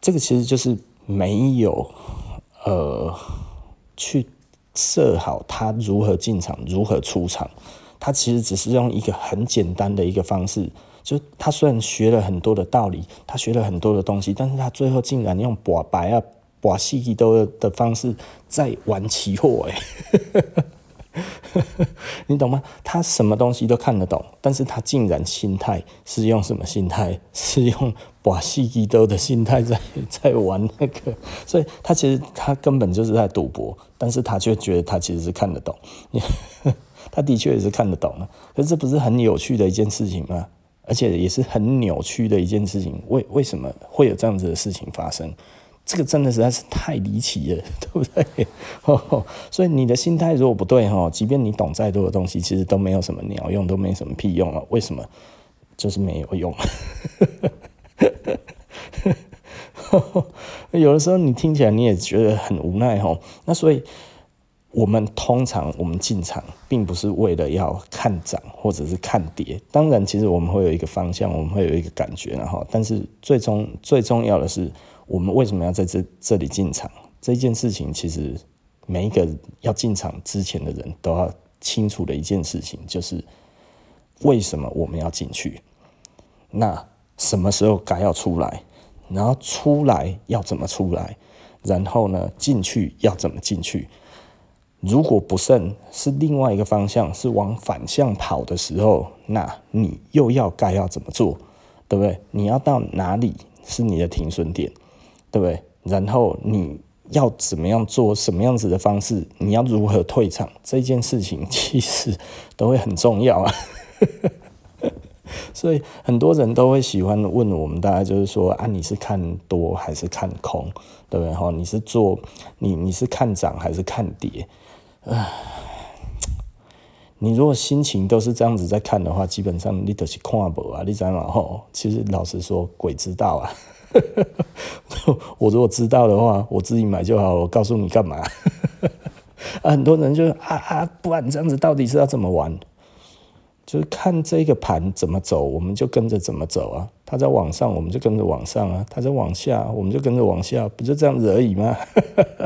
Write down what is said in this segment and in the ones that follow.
这个其实就是没有呃去设好他如何进场，如何出场。他其实只是用一个很简单的一个方式，就他虽然学了很多的道理，他学了很多的东西，但是他最后竟然用博白啊、博细都的方式在玩期货，哎。你懂吗？他什么东西都看得懂，但是他竟然心态是用什么心态？是用哇戏机兜的心态在在玩那个，所以他其实他根本就是在赌博，但是他却觉得他其实是看得懂，他的确也是看得懂了。可是这不是很有趣的一件事情吗？而且也是很扭曲的一件事情。为为什么会有这样子的事情发生？这个真的实在是太离奇了，对不对？所以你的心态如果不对哈，即便你懂再多的东西，其实都没有什么鸟用，都没什么屁用啊。为什么？就是没有用。有的时候你听起来你也觉得很无奈哈。那所以我们通常我们进场，并不是为了要看涨或者是看跌。当然，其实我们会有一个方向，我们会有一个感觉，然后，但是最终最重要的是。我们为什么要在这这里进场？这件事情其实每一个要进场之前的人都要清楚的一件事情，就是为什么我们要进去？那什么时候该要出来？然后出来要怎么出来？然后呢，进去要怎么进去？如果不慎是另外一个方向，是往反向跑的时候，那你又要该要怎么做？对不对？你要到哪里是你的停损点？对不对？然后你要怎么样做什么样子的方式？你要如何退场？这件事情其实都会很重要啊。所以很多人都会喜欢问我们，大家就是说啊，你是看多还是看空？对不对？哈，你是做你你是看涨还是看跌？唉，你如果心情都是这样子在看的话，基本上你都是看不啊，你知道吗？其实老实说，鬼知道啊。我如果知道的话，我自己买就好。我告诉你干嘛？很多人就啊啊，不然这样子到底是要怎么玩？就是看这个盘怎么走，我们就跟着怎么走啊。它在往上，我们就跟着往上啊；它在往下，我们就跟着往下，不就这样子而已吗？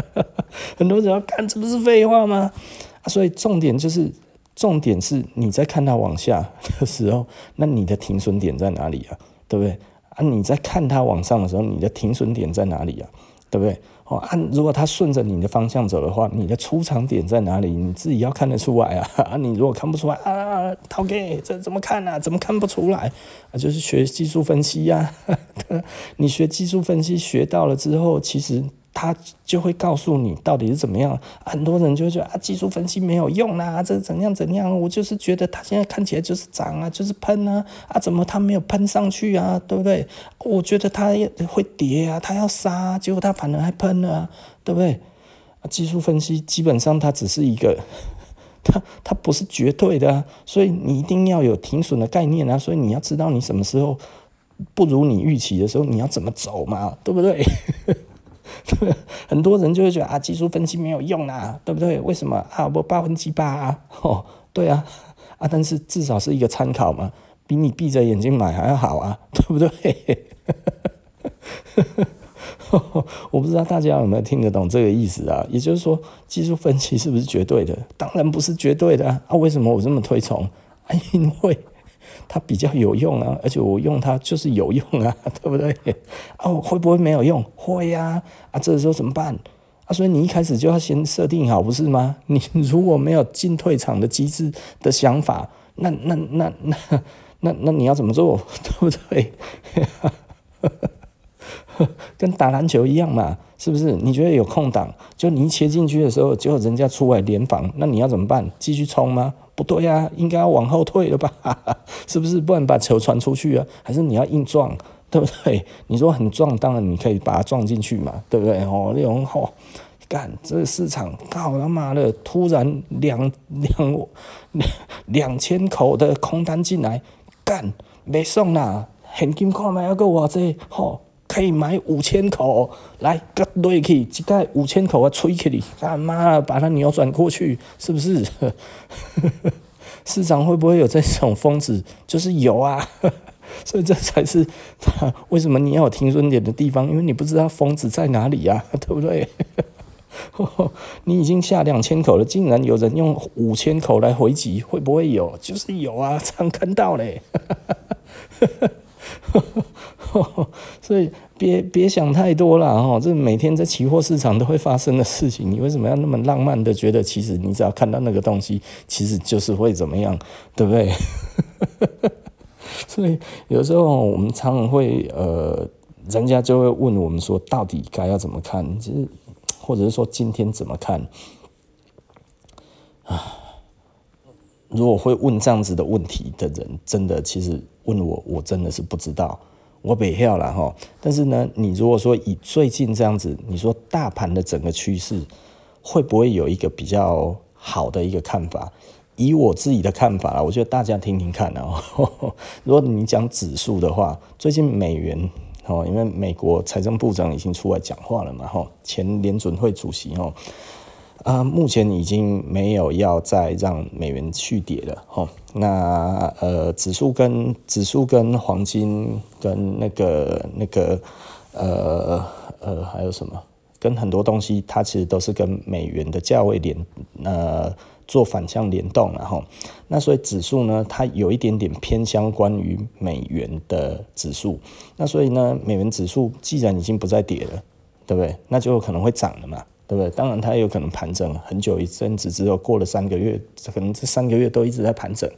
很多人要看，这不是废话吗？啊，所以重点就是，重点是你在看它往下的时候，那你的停损点在哪里啊？对不对？啊，你在看它往上的时候，你的停损点在哪里啊？对不对？哦，按如果它顺着你的方向走的话，你的出场点在哪里？你自己要看得出来啊！啊，你如果看不出来啊，陶给这怎么看啊？怎么看不出来？啊，就是学技术分析呀、啊。你学技术分析学到了之后，其实。他就会告诉你到底是怎么样，很多人就会觉得啊，技术分析没有用啊，这怎样怎样？我就是觉得他现在看起来就是涨啊，就是喷啊，啊，怎么他没有喷上去啊？对不对？我觉得他会跌啊，他要杀，结果他反而还喷了，对不对？技术分析基本上它只是一个，它它不是绝对的，所以你一定要有停损的概念啊，所以你要知道你什么时候不如你预期的时候，你要怎么走嘛，对不对？很多人就会觉得啊，技术分析没有用啊，对不对？为什么啊？我八分之八啊，哦，对啊，啊，但是至少是一个参考嘛，比你闭着眼睛买还要好啊，对不对？我不知道大家有没有听得懂这个意思啊？也就是说，技术分析是不是绝对的？当然不是绝对的啊！啊为什么我这么推崇？啊，因为。它比较有用啊，而且我用它就是有用啊，对不对？哦，会不会没有用？会呀、啊，这时候怎么办？啊，所以你一开始就要先设定好，不是吗？你如果没有进退场的机制的想法，那那那那那那你要怎么做？对不对？跟打篮球一样嘛，是不是？你觉得有空档，就你一切进去的时候，就人家出来联防，那你要怎么办？继续冲吗？不对呀、应该要往后退了吧？是不是？不然把球传出去啊？还是你要硬撞，对不对？你说很撞，当然你可以把它撞进去嘛，对不对？哦，那种吼，干这市场，靠他妈的，突然两两两 两千口的空单进来，干没送啦，现金看卖要够我这吼。可以买五千口，来个对去，这个五千口啊，吹起你，他妈把它扭转过去，是不是？市场会不会有这种疯子？就是有啊，所以这才是他为什么你要有停损点的地方，因为你不知道疯子在哪里呀、啊，对不对？你已经下两千口了，竟然有人用五千口来回击，会不会有？就是有啊，常看到嘞。所以别别想太多了哈，这每天在期货市场都会发生的事情，你为什么要那么浪漫的觉得，其实你只要看到那个东西，其实就是会怎么样，对不对？所以有时候我们常常会呃，人家就会问我们说，到底该要怎么看？其实或者是说今天怎么看？啊，如果会问这样子的问题的人，真的其实问我，我真的是不知道。我不晓得哈，但是呢，你如果说以最近这样子，你说大盘的整个趋势会不会有一个比较好的一个看法？以我自己的看法，我觉得大家听听看哦。如果你讲指数的话，最近美元哦，因为美国财政部长已经出来讲话了嘛，哈，前联准会主席哦。啊，目前已经没有要再让美元续跌了，吼。那呃，指数跟指数跟黄金跟那个那个呃呃还有什么，跟很多东西，它其实都是跟美元的价位联呃做反向联动了，吼。那所以指数呢，它有一点点偏向关于美元的指数。那所以呢，美元指数既然已经不再跌了，对不对？那就有可能会涨了嘛。对不对？当然，它有可能盘整很久一阵子之后，过了三个月，可能这三个月都一直在盘整，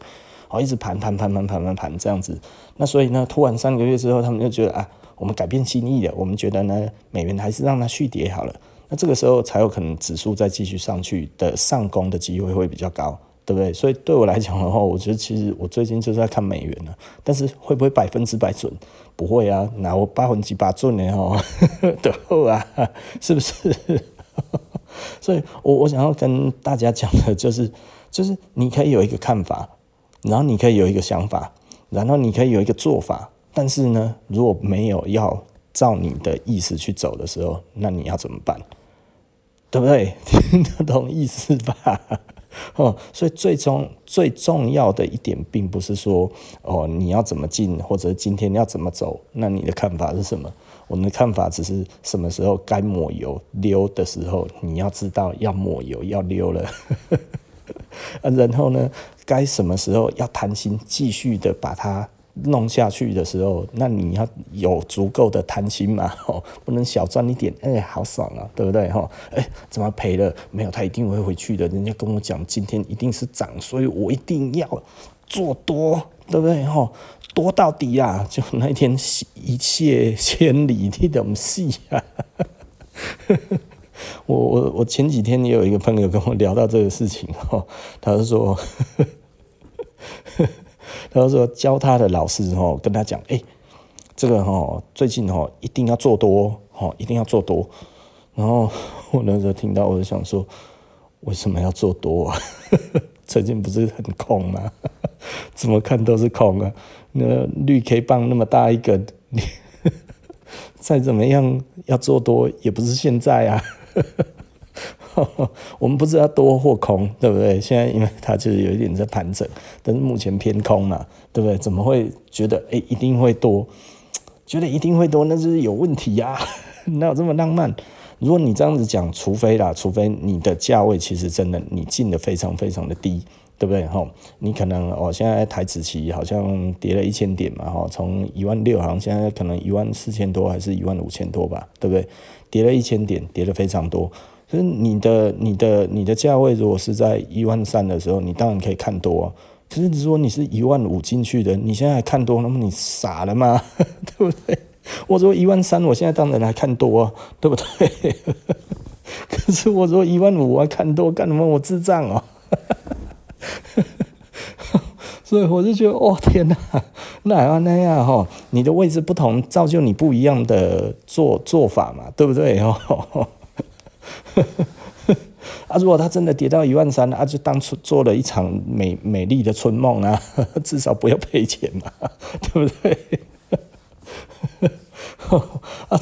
哦，一直盘盘盘盘盘盘盘这样子。那所以呢，突然三个月之后，他们就觉得啊，我们改变心意了，我们觉得呢，美元还是让它续跌好了。那这个时候才有可能指数再继续上去的上攻的机会会比较高，对不对？所以对我来讲的话，我觉得其实我最近就是在看美元了，但是会不会百分之百准？不会啊，那我百分之八准的哦，对啊，是不是？所以我我想要跟大家讲的就是，就是你可以有一个看法，然后你可以有一个想法，然后你可以有一个做法，但是呢，如果没有要照你的意思去走的时候，那你要怎么办？对不对？听得懂意思吧？哦，所以最终最重要的一点，并不是说哦你要怎么进，或者今天要怎么走，那你的看法是什么？我们的看法只是什么时候该抹油溜的时候，你要知道要抹油要溜了，然后呢，该什么时候要贪心继续的把它弄下去的时候，那你要有足够的贪心嘛，吼，不能小赚一点，哎、好爽啊，对不对，吼，哎，怎么赔了？没有，他一定会回去的。人家跟我讲，今天一定是涨，所以我一定要做多，对不对，吼？多到底啊！就那一天一泻千里的东西啊！我 我我前几天也有一个朋友跟我聊到这个事情哦，他就说，他就说教他的老师哦跟他讲，哎，这个哦最近哦一定要做多哦，一定要做多。然后我那时候听到，我就想说，为什么要做多啊？最近不是很空吗？怎么看都是空啊！那绿 K 棒那么大一个，你 再怎么样要做多也不是现在啊。我们不知道多或空，对不对？现在因为它就是有一点在盘整，但是目前偏空嘛，对不对？怎么会觉得哎一定会多？觉得一定会多，那就是有问题呀、啊！哪有这么浪漫？如果你这样子讲，除非啦，除非你的价位其实真的你进的非常非常的低。对不对？哈，你可能哦，现在台指期好像跌了一千点嘛，哈，从一万六好像现在可能一万四千多，还是一万五千多吧，对不对？跌了一千点，跌了非常多。可是你的、你的、你的价位如果是在一万三的时候，你当然可以看多啊。可是如果你是一万五进去的，你现在还看多，那么你傻了吗？对不对？我说一万三，我现在当然还看多啊，对不对？可是我说一万五，我看多，干什么？我智障哦。所以我就觉得，哦天哪，那样那样哈，你的位置不同，造就你不一样的做做法嘛，对不对？哦，啊，如果他真的跌到一万三，啊，就当初做了一场美美丽的春梦啊，至少不要赔钱嘛，对不对？啊，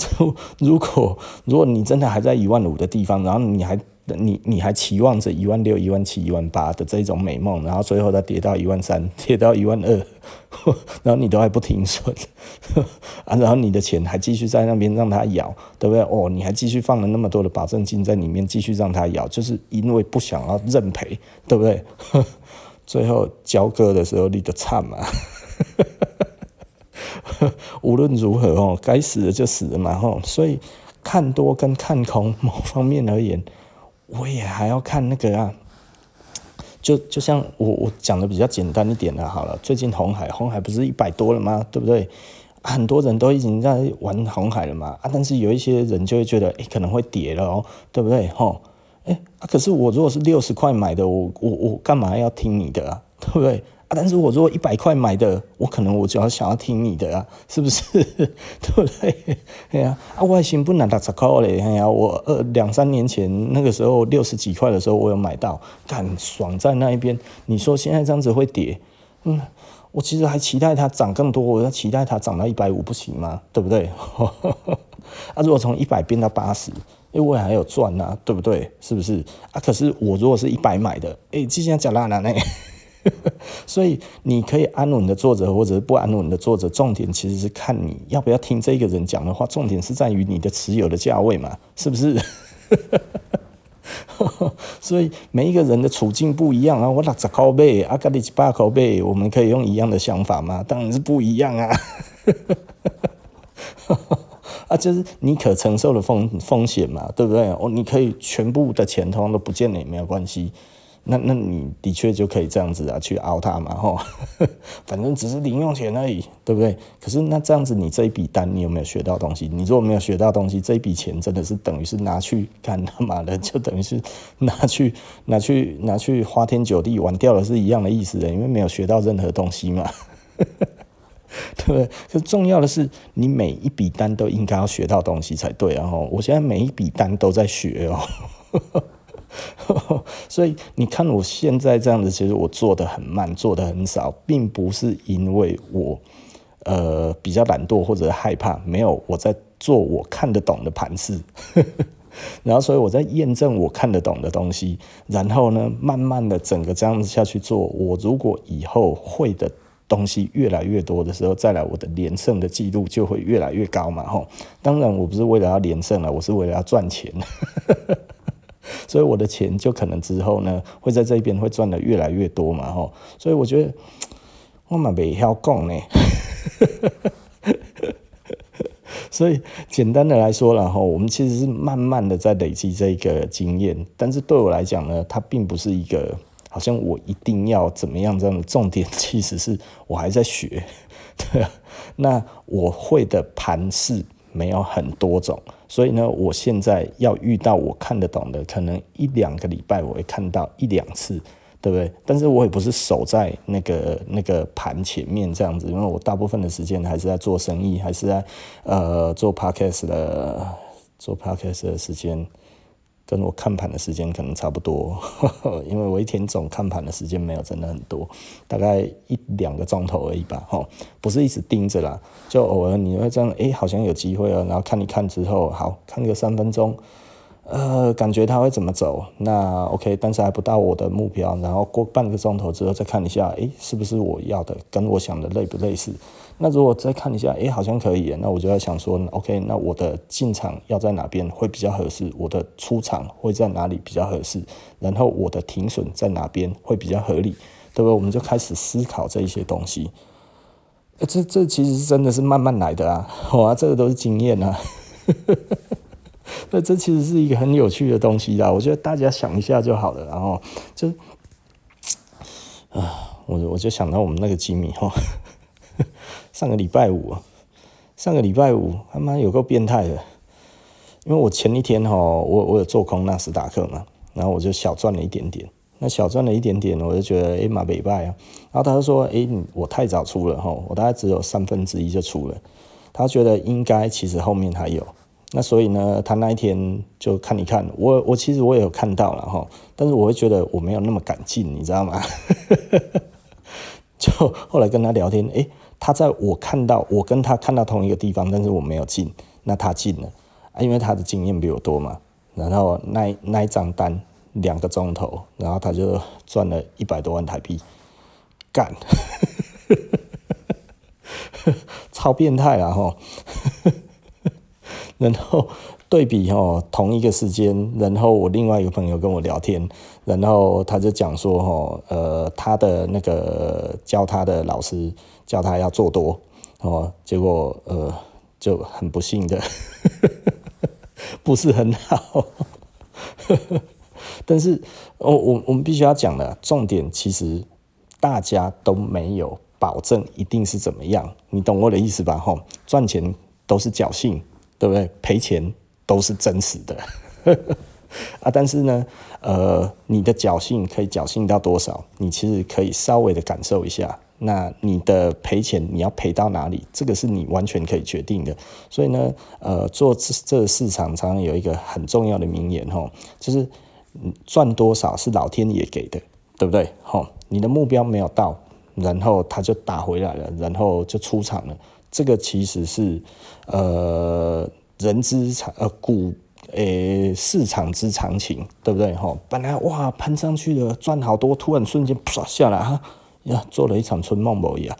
如果如果你真的还在一万五的地方，然后你还你你还期望着一万六、一万七、一万八的这种美梦，然后最后它跌到一万三，跌到一万二，然后你都还不停损 啊，然后你的钱还继续在那边让它咬，对不对？哦，你还继续放了那么多的保证金在里面，继续让它咬，就是因为不想要认赔，对不对？最后交割的时候你就惨嘛。无论如何哦，该死的就死了嘛吼，所以看多跟看空某方面而言。我也还要看那个啊，就就像我我讲的比较简单一点的，好了，最近红海红海不是一百多了吗？对不对？很多人都已经在玩红海了嘛啊，但是有一些人就会觉得，诶，可能会跌了哦，对不对？吼，诶，可是我如果是六十块买的，我我我干嘛要听你的啊？对不对？啊但是我如果一百块买的，我可能我就要想要听你的啊，是不是？对不对？哎呀，啊，外形不难打折扣嘞，哎呀，我二两三年前那个时候六十几块的时候，我有买到，干爽在那一边。你说现在这样子会跌？嗯，我其实还期待它涨更多，我要期待它涨到一百五不行吗？对不对？啊，如果从一百变到八十，因为我还有赚啊，对不对？是不是？啊，可是我如果是一百买的，哎、欸，之前讲烂了呢。所以你可以安稳的坐着，或者是不安稳的坐着。重点其实是看你要不要听这个人讲的话。重点是在于你的持有的价位嘛，是不是？所以每一个人的处境不一样啊。我六十块买，啊，跟你一百块买，我们可以用一样的想法吗？当然是不一样啊。啊，就是你可承受的风风险嘛，对不对？哦，你可以全部的钱通通都不见了也没有关系。那那你的确就可以这样子啊，去熬它嘛，吼，反正只是零用钱而已，对不对？可是那这样子，你这一笔单，你有没有学到东西？你如果没有学到东西，这一笔钱真的是等于是拿去干他妈的，就等于是拿去拿去拿去花天酒地玩掉了，是一样的意思的，因为没有学到任何东西嘛，对不对？可重要的是，你每一笔单都应该要学到东西才对啊！吼，我现在每一笔单都在学哦。所以你看我现在这样子，其实我做的很慢，做的很少，并不是因为我呃比较懒惰或者害怕，没有我在做我看得懂的盘式，然后所以我在验证我看得懂的东西，然后呢，慢慢的整个这样子下去做，我如果以后会的东西越来越多的时候，再来我的连胜的记录就会越来越高嘛，吼，当然我不是为了要连胜了，我是为了要赚钱。所以我的钱就可能之后呢，会在这边会赚的越来越多嘛，吼。所以我觉得 我嘛袂晓讲呢。所以简单的来说了，吼，我们其实是慢慢的在累积这个经验。但是对我来讲呢，它并不是一个好像我一定要怎么样这样的重点，其实是我还在学。对，那我会的盘势没有很多种。所以呢，我现在要遇到我看得懂的，可能一两个礼拜我会看到一两次，对不对？但是我也不是守在那个那个盘前面这样子，因为我大部分的时间还是在做生意，还是在呃做 podcast 的做 podcast 的时间。跟我看盘的时间可能差不多，因为我一天总看盘的时间没有真的很多，大概一两个钟头而已吧，吼，不是一直盯着啦，就偶尔你会这样，诶，好像有机会啊，然后看一看之后，好，看个三分钟。呃，感觉他会怎么走？那 OK，但是还不到我的目标。然后过半个钟头之后再看一下，诶，是不是我要的？跟我想的类不类似？那如果再看一下，诶，好像可以。那我就在想说，OK，那我的进场要在哪边会比较合适？我的出场会在哪里比较合适？然后我的停损在哪边会比较合理？对不对？我们就开始思考这一些东西。这这其实是真的是慢慢来的啊，哇，这个都是经验啊。那这其实是一个很有趣的东西啦，我觉得大家想一下就好了。然后就 啊，我我就想到我们那个吉米哈，上个礼拜五，上个礼拜五他妈有够变态的，因为我前一天哈，我我有做空纳斯达克嘛，然后我就小赚了一点点，那小赚了一点点，我就觉得诶马北拜啊，然后他就说诶我太早出了哈，我大概只有三分之一就出了，他觉得应该其实后面还有。那所以呢，他那一天就看一看，我我其实我也有看到了哈，但是我会觉得我没有那么敢进，你知道吗？就后来跟他聊天，诶，他在我看到我跟他看到同一个地方，但是我没有进，那他进了啊，因为他的经验比我多嘛。然后那那一张单两个钟头，然后他就赚了一百多万台币，干，超变态了哈，然后。对比哦，同一个时间，然后我另外一个朋友跟我聊天，然后他就讲说哦，呃，他的那个教他的老师叫他要做多哦，结果呃就很不幸的 不是很好，但是我我我们必须要讲的重点，其实大家都没有保证一定是怎么样，你懂我的意思吧？吼，赚钱都是侥幸，对不对？赔钱。都是真实的 啊，但是呢，呃，你的侥幸可以侥幸到多少？你其实可以稍微的感受一下。那你的赔钱，你要赔到哪里？这个是你完全可以决定的。所以呢，呃，做这这个市场常常有一个很重要的名言吼，就是赚多少是老天爷给的，对不对？吼，你的目标没有到，然后他就打回来了，然后就出场了。这个其实是呃。人之常呃股诶、市场之常情，对不对吼？本来哇喷上去了，赚好多，突然瞬间唰下来哈呀，做了一场春梦而已啊！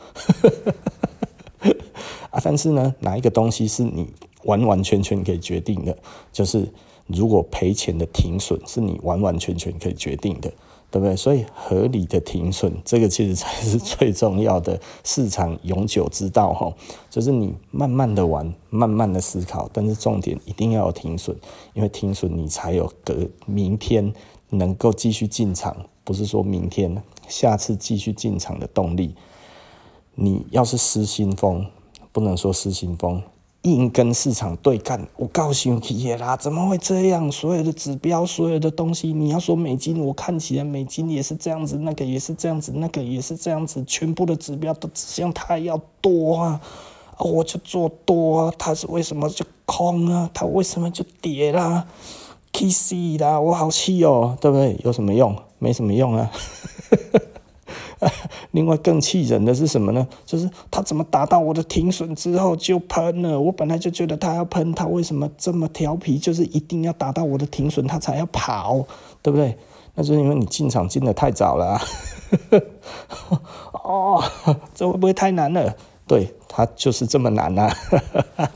啊，但是呢，哪一个东西是你完完全全可以决定的？就是如果赔钱的停损是你完完全全可以决定的。对不对？所以合理的停损，这个其实才是最重要的 市场永久之道哈。就是你慢慢的玩，慢慢的思考，但是重点一定要有停损，因为停损你才有隔明天能够继续进场，不是说明天下次继续进场的动力。你要是失心疯，不能说失心疯。硬跟市场对干，我高兴气啦！怎么会这样？所有的指标，所有的东西，你要说美金，我看起来美金也是这样子，那个也是这样子，那个也是这样子，全部的指标都指向它要多啊！我就做多啊，它是为什么就空啊？它为什么就跌啦？死啦！我好气哦，对不对？有什么用？没什么用啊！另外更气人的是什么呢？就是他怎么打到我的停损之后就喷了？我本来就觉得他要喷，他为什么这么调皮？就是一定要打到我的停损，他才要跑，对不对？那就是因为你进场进得太早了啊。哦，这会不会太难了？对，他就是这么难啊，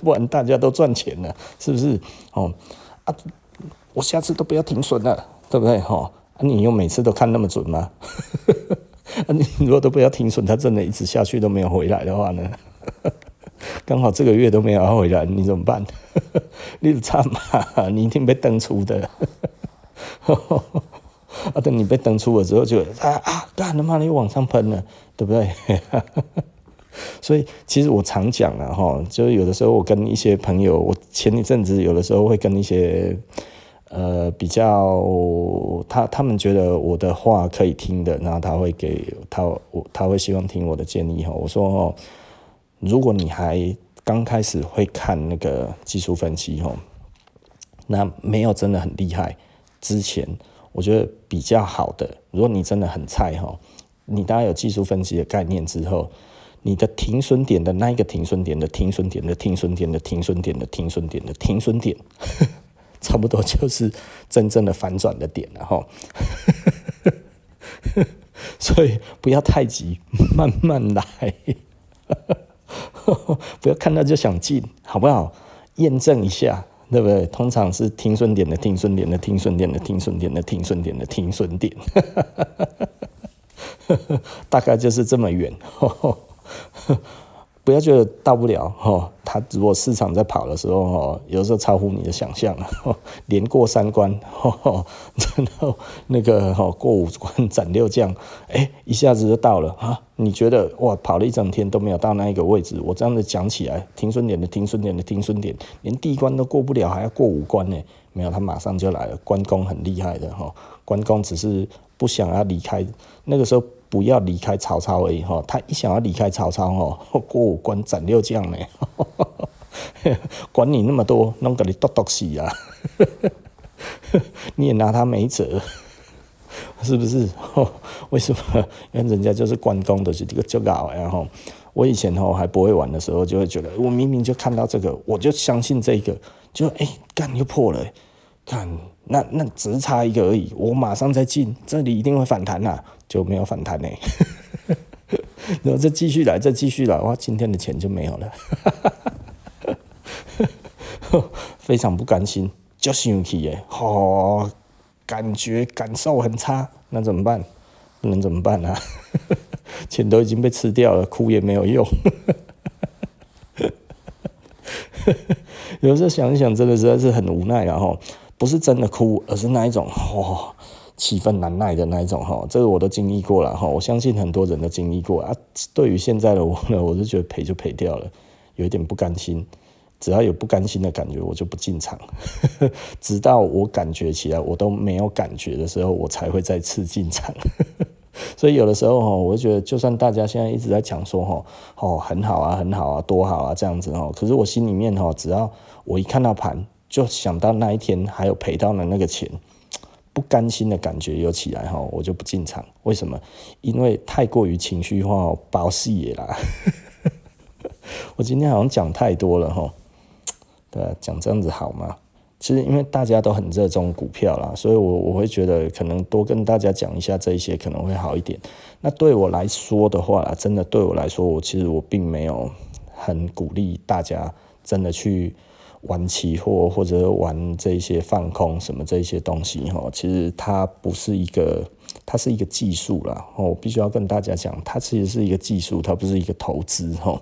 不然大家都赚钱了，是不是？哦啊，我下次都不要停损了，对不对？哦，你又每次都看那么准吗？啊、你如果都不要停损，它真的一直下去都没有回来的话呢？刚好这个月都没有回来，你怎么办？你惨嘛，你一定被登出的。啊，等你被登出了之后就，啊啊，干他妈你又往上喷了，对不对？所以其实我常讲了哈，就是有的时候我跟一些朋友，我前一阵子有的时候会跟一些。呃，比较他他们觉得我的话可以听的，然后他会给他我他会希望听我的建议哈。我说哦，如果你还刚开始会看那个技术分析哈，那没有真的很厉害。之前我觉得比较好的，如果你真的很菜哈，你大概有技术分析的概念之后，你的停损点的那一个停损点的停损点的停损点的停损点的停损点的停损点。差不多就是真正的反转的点了哈，所以不要太急，慢慢来，不要看到就想进，好不好？验证一下，对不对？通常是停损点的停损点的停损点的停损点的停损点的停损点，大概就是这么远。不要觉得到不了哈，它如果市场在跑的时候哈，有时候超乎你的想象了，连过三关，然后那个哈过五关斩六将，哎，一下子就到了啊！你觉得哇，跑了一整天都没有到那一个位置，我这样子讲起来，停损点的停损点的停损点，连第一关都过不了，还要过五关呢？没有，他马上就来了，关公很厉害的哈，关公只是不想要离开，那个时候。不要离开曹操而已哈，他一想要离开曹操哈，过五关斩六将呢，管你那么多，弄个你剁剁死啊，你也拿他没辙，是不是？为什么？因为人家就是关公的是这个就搞然后我以前哈还不会玩的时候，就会觉得我明明就看到这个，我就相信这个，就哎干又破了，看那那只差一个而已，我马上再进，这里一定会反弹呐，就没有反弹呢。然后再继续来，再继续来，哇，今天的钱就没有了，非常不甘心，就生气耶，哦，感觉感受很差，那怎么办？不能怎么办啊？钱都已经被吃掉了，哭也没有用。有时候想一想，真的实在是很无奈啊！哈，不是真的哭，而是那一种哇，气愤难耐的那一种哈。这个我都经历过了哈，我相信很多人都经历过啊。对于现在的我呢，我是觉得赔就赔掉了，有一点不甘心。只要有不甘心的感觉，我就不进场，直到我感觉起来我都没有感觉的时候，我才会再次进场。所以有的时候哈，我就觉得，就算大家现在一直在讲说哈，哦，很好啊，很好啊，多好啊，这样子哦，可是我心里面哈，只要我一看到盘，就想到那一天还有赔到的那个钱，不甘心的感觉又起来哈，我就不进场。为什么？因为太过于情绪化，包戏啦。我今天好像讲太多了哈，对啊，讲这样子好吗？其实因为大家都很热衷股票啦，所以我我会觉得可能多跟大家讲一下这一些可能会好一点。那对我来说的话，真的对我来说，我其实我并没有很鼓励大家真的去玩期货或者玩这些放空什么这些东西哈。其实它不是一个，它是一个技术了。我必须要跟大家讲，它其实是一个技术，它不是一个投资哈。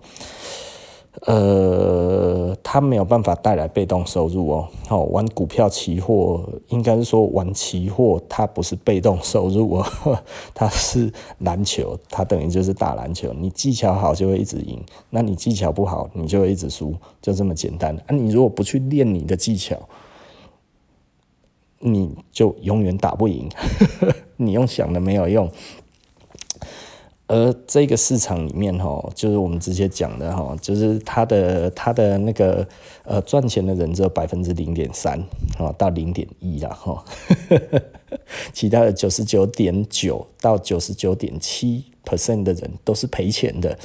呃，它没有办法带来被动收入哦。好，玩股票期货，应该是说玩期货，它不是被动收入哦，它是篮球，它等于就是打篮球。你技巧好就会一直赢，那你技巧不好，你就会一直输，就这么简单。啊，你如果不去练你的技巧，你就永远打不赢。你用想的没有用。而这个市场里面哈，就是我们直接讲的哈，就是它的它的那个呃赚钱的人只有百分之零点三啊到零点一啦哈，其他的九十九点九到九十九点七 percent 的人都是赔钱的，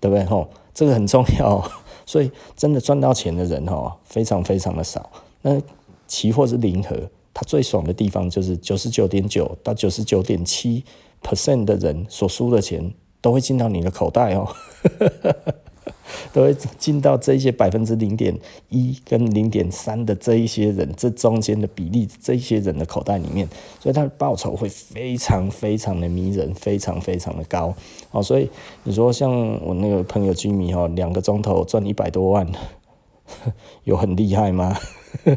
对不对哈？这个很重要，所以真的赚到钱的人哈非常非常的少。那期货是零和，它最爽的地方就是九十九点九到九十九点七。Percent 的人所输的钱都会进到你的口袋哦，都会进到这一些百分之零点一跟零点三的这一些人，这中间的比例，这一些人的口袋里面，所以他的报酬会非常非常的迷人，非常非常的高哦。所以你说像我那个朋友居民哦，两个钟头赚一百多万，有很厉害吗？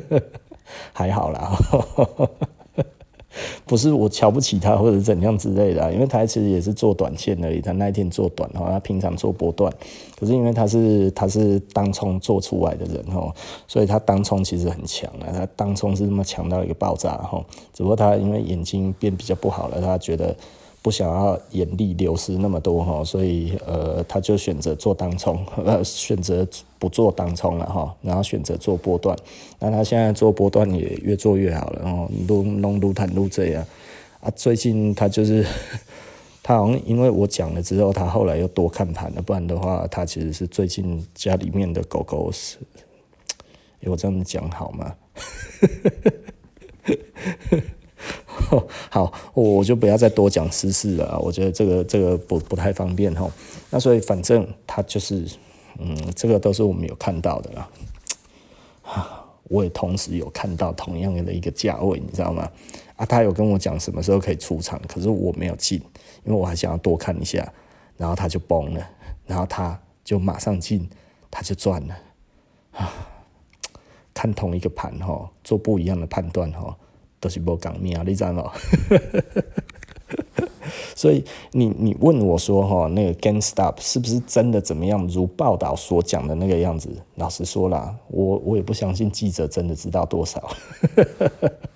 还好啦。不是我瞧不起他或者怎样之类的，因为他其实也是做短线而已。他那一天做短哈，他平常做波段，可是因为他是他是当冲做出来的人哈，所以他当冲其实很强啊。他当冲是那么强到一个爆炸哈，只不过他因为眼睛变比较不好了，他觉得。不想要眼力流失那么多哈，所以呃，他就选择做当冲，选择不做当冲了哈，然后选择做波段。那他现在做波段也越做越好了，然后撸弄撸坦撸这样啊。最近他就是 他好像因为我讲了之后，他后来又多看盘了，不然的话，他其实是最近家里面的狗狗是，有这样讲好吗？好，我就不要再多讲私事了。我觉得这个这个不不太方便哈。那所以反正他就是，嗯，这个都是我们有看到的啦。我也同时有看到同样的一个价位，你知道吗？啊，他有跟我讲什么时候可以出场，可是我没有进，因为我还想要多看一下。然后他就崩了，然后他就马上进，他就赚了。啊，看同一个盘哈，做不一样的判断哈。都是无讲命啊，你知道吗？所以你你问我说哈，那个 GameStop 是不是真的怎么样？如报道所讲的那个样子？老实说啦，我我也不相信记者真的知道多少，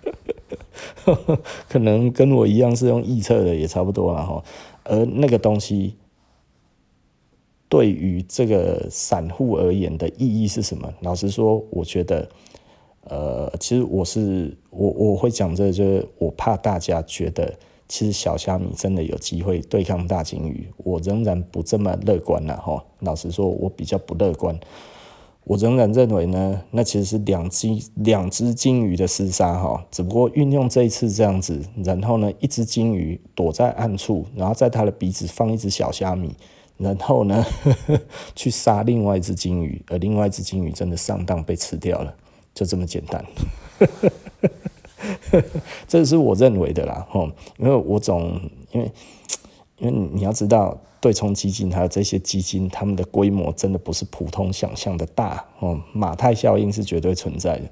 可能跟我一样是用预测的，也差不多了哈。而那个东西对于这个散户而言的意义是什么？老实说，我觉得。呃，其实我是我我会讲这，就是我怕大家觉得，其实小虾米真的有机会对抗大鲸鱼，我仍然不这么乐观了哈。老实说，我比较不乐观。我仍然认为呢，那其实是两只两只鲸鱼的厮杀哈，只不过运用这一次这样子，然后呢，一只鲸鱼躲在暗处，然后在它的鼻子放一只小虾米，然后呢呵呵 去杀另外一只鲸鱼，而另外一只鲸鱼真的上当被吃掉了，就这么简单。这是我认为的啦，吼，因为我总因为因为你要知道。对冲基金还有这些基金，他们的规模真的不是普通想象的大哦，马太效应是绝对存在的。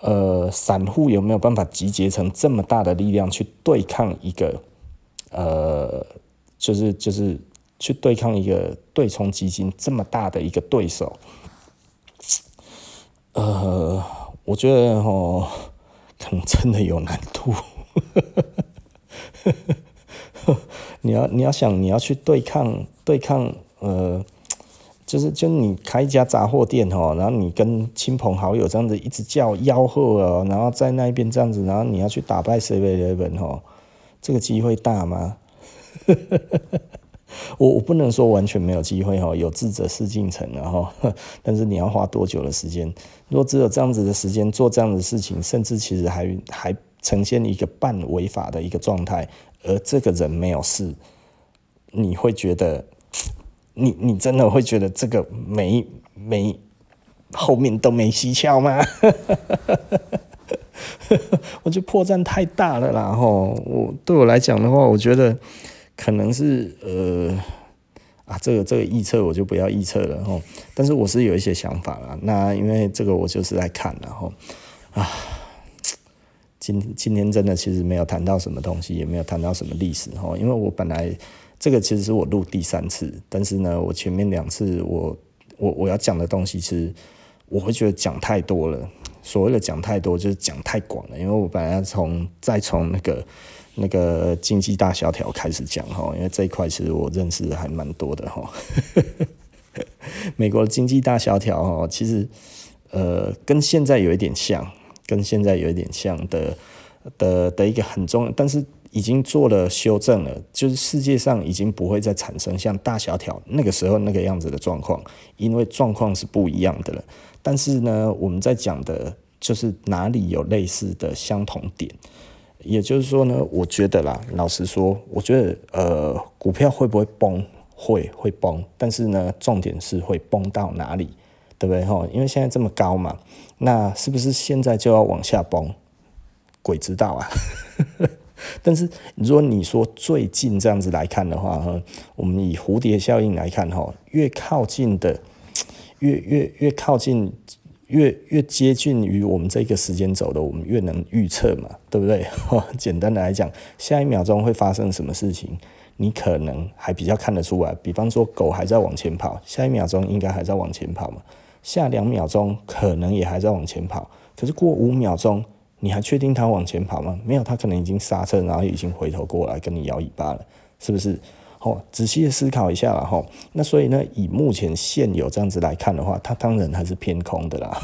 呃，散户有没有办法集结成这么大的力量去对抗一个呃，就是就是去对抗一个对冲基金这么大的一个对手？呃，我觉得哦，真的有难度。你要你要想你要去对抗对抗呃，就是就你开一家杂货店哦，然后你跟亲朋好友这样子一直叫吆喝哦，然后在那边这样子，然后你要去打败 Seven Eleven 哦，这个机会大吗？我我不能说完全没有机会哦，有志者事竟成然后，但是你要花多久的时间？如果只有这样子的时间做这样的事情，甚至其实还还呈现一个半违法的一个状态。而这个人没有事，你会觉得，你你真的会觉得这个没没后面都没蹊跷吗？我觉得破绽太大了啦！吼，我对我来讲的话，我觉得可能是呃这个这个预测我就不要预测了吼。但是我是有一些想法啦。那因为这个我就是在看然后啊。今今天真的其实没有谈到什么东西，也没有谈到什么历史哈，因为我本来这个其实是我录第三次，但是呢，我前面两次我我我要讲的东西，其实我会觉得讲太多了。所谓的讲太多，就是讲太广了。因为我本来从再从那个那个经济大萧条开始讲哈，因为这一块其实我认识还蛮多的哈。美国的经济大萧条哈，其实呃跟现在有一点像。跟现在有一点像的的的一个很重要，但是已经做了修正了，就是世界上已经不会再产生像大萧条那个时候那个样子的状况，因为状况是不一样的了。但是呢，我们在讲的就是哪里有类似的相同点，也就是说呢，我觉得啦，老实说，我觉得呃，股票会不会崩？会会崩，但是呢，重点是会崩到哪里？对不对哈？因为现在这么高嘛，那是不是现在就要往下崩？鬼知道啊！但是如果你说最近这样子来看的话，哈，我们以蝴蝶效应来看，哈，越靠近的，越越越靠近，越越接近于我们这个时间轴的，我们越能预测嘛，对不对？简单的来讲，下一秒钟会发生什么事情？你可能还比较看得出来。比方说，狗还在往前跑，下一秒钟应该还在往前跑嘛。下两秒钟可能也还在往前跑，可是过五秒钟，你还确定它往前跑吗？没有，它可能已经刹车，然后已经回头过来跟你摇尾巴了，是不是？哦，仔细的思考一下了哈。那所以呢，以目前现有这样子来看的话，它当然还是偏空的啦。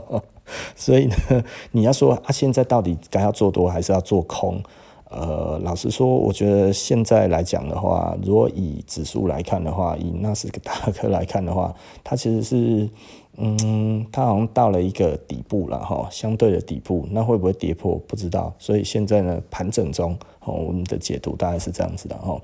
所以呢，你要说啊，现在到底该要做多还是要做空？呃，老实说，我觉得现在来讲的话，如果以指数来看的话，以纳斯达克来看的话，它其实是，嗯，它好像到了一个底部了哈，相对的底部，那会不会跌破？不知道。所以现在呢，盘整中，哦，我们的解读大概是这样子的哈。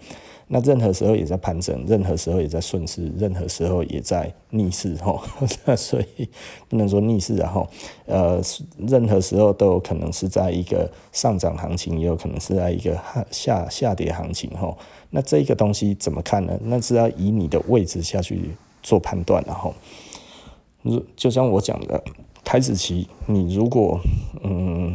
那任何时候也在盘整，任何时候也在顺势，任何时候也在逆势哈。所以不能说逆势，然后呃，任何时候都有可能是在一个上涨行情，也有可能是在一个下下跌行情哈。那这个东西怎么看呢？那是要以你的位置下去做判断，然后，如就像我讲的，台子期，你如果嗯。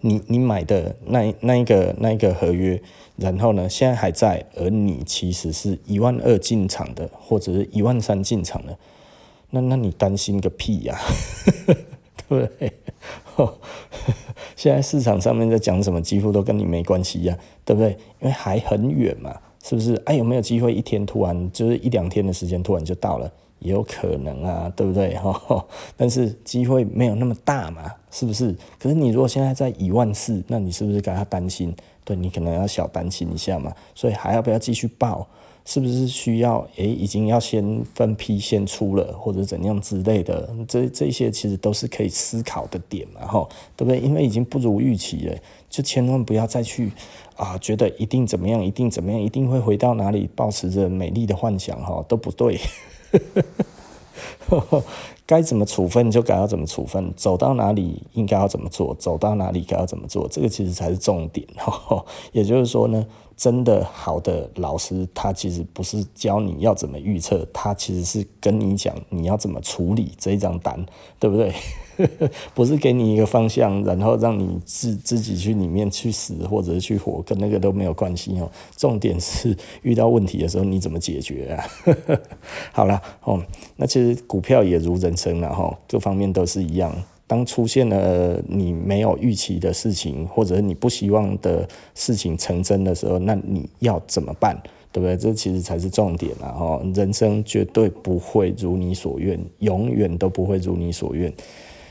你你买的那那一个那一个合约，然后呢，现在还在，而你其实是一万二进场的，或者是一万三进场的，那那你担心个屁呀，对不对？现在市场上面在讲什么，几乎都跟你没关系呀，对不对？因为还很远嘛，是不是？哎，有没有机会一天突然就是一两天的时间突然就到了？也有可能啊，对不对？哈，但是机会没有那么大嘛，是不是？可是你如果现在在一万四，那你是不是该要担心？对，你可能要小担心一下嘛。所以还要不要继续报？是不是需要诶，已经要先分批先出了，或者怎样之类的？这这些其实都是可以思考的点嘛，哈，对不对？因为已经不如预期了，就千万不要再去啊，觉得一定怎么样，一定怎么样，一定会回到哪里，保持着美丽的幻想，哈，都不对。该怎么处分就该要怎么处分，走到哪里应该要怎么做，走到哪里该要怎么做，这个其实才是重点。也就是说呢。真的好的老师，他其实不是教你要怎么预测，他其实是跟你讲你要怎么处理这一张单，对不对？不是给你一个方向，然后让你自自己去里面去死或者是去活，跟那个都没有关系哦。重点是遇到问题的时候你怎么解决啊？好了哦，那其实股票也如人生了哈，各方面都是一样。当出现了你没有预期的事情，或者你不希望的事情成真的时候，那你要怎么办？对不对？这其实才是重点啊！哈，人生绝对不会如你所愿，永远都不会如你所愿。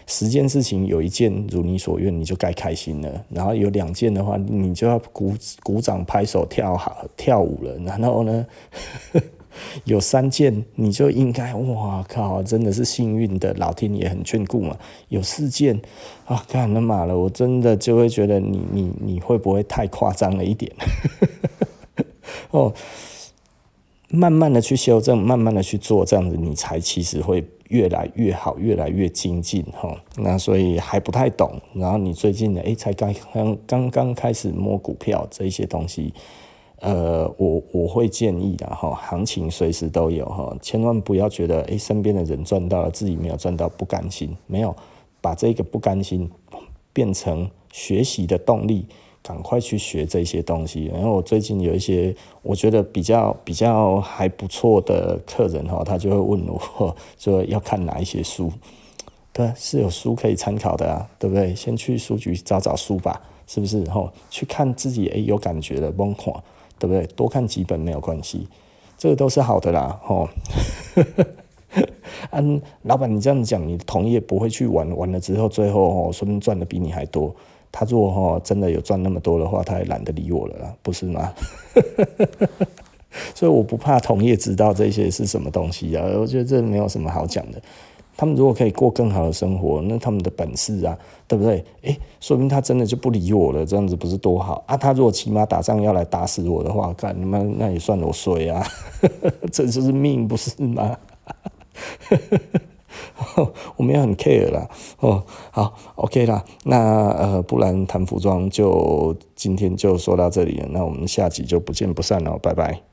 十件事情有一件如你所愿，你就该开心了。然后有两件的话，你就要鼓鼓掌、拍手、跳好跳舞了。然后呢？有三件，你就应该哇靠，真的是幸运的，老天爷很眷顾嘛。有四件啊，干了妈了，我真的就会觉得你你你会不会太夸张了一点？哦，慢慢的去修正，慢慢的去做，这样子你才其实会越来越好，越来越精进哈。那所以还不太懂，然后你最近呢，诶、才刚刚刚刚开始摸股票这一些东西。呃，我我会建议的哈，行情随时都有哈，千万不要觉得诶，身边的人赚到了，自己没有赚到，不甘心，没有把这个不甘心变成学习的动力，赶快去学这些东西。然后我最近有一些我觉得比较比较还不错的客人哈，他就会问我 说要看哪一些书，对，是有书可以参考的啊，对不对？先去书局找找书吧，是不是？然后，去看自己诶有感觉的，甭看。对不对？多看几本没有关系，这个都是好的啦。吼，嗯，老板，你这样讲，你同业不会去玩，玩了之后，最后哦，说不定赚的比你还多。他如果真的有赚那么多的话，他也懒得理我了啦，不是吗？所以我不怕同业知道这些是什么东西啊，我觉得这没有什么好讲的。他们如果可以过更好的生活，那他们的本事啊，对不对？诶，说明他真的就不理我了，这样子不是多好啊？他如果骑马打仗要来打死我的话，干你妈那也算我衰啊，这就是命，不是吗？我没有很 care 啦。哦，好，OK 啦，那呃，不然谈服装就今天就说到这里了，那我们下集就不见不散了，拜拜。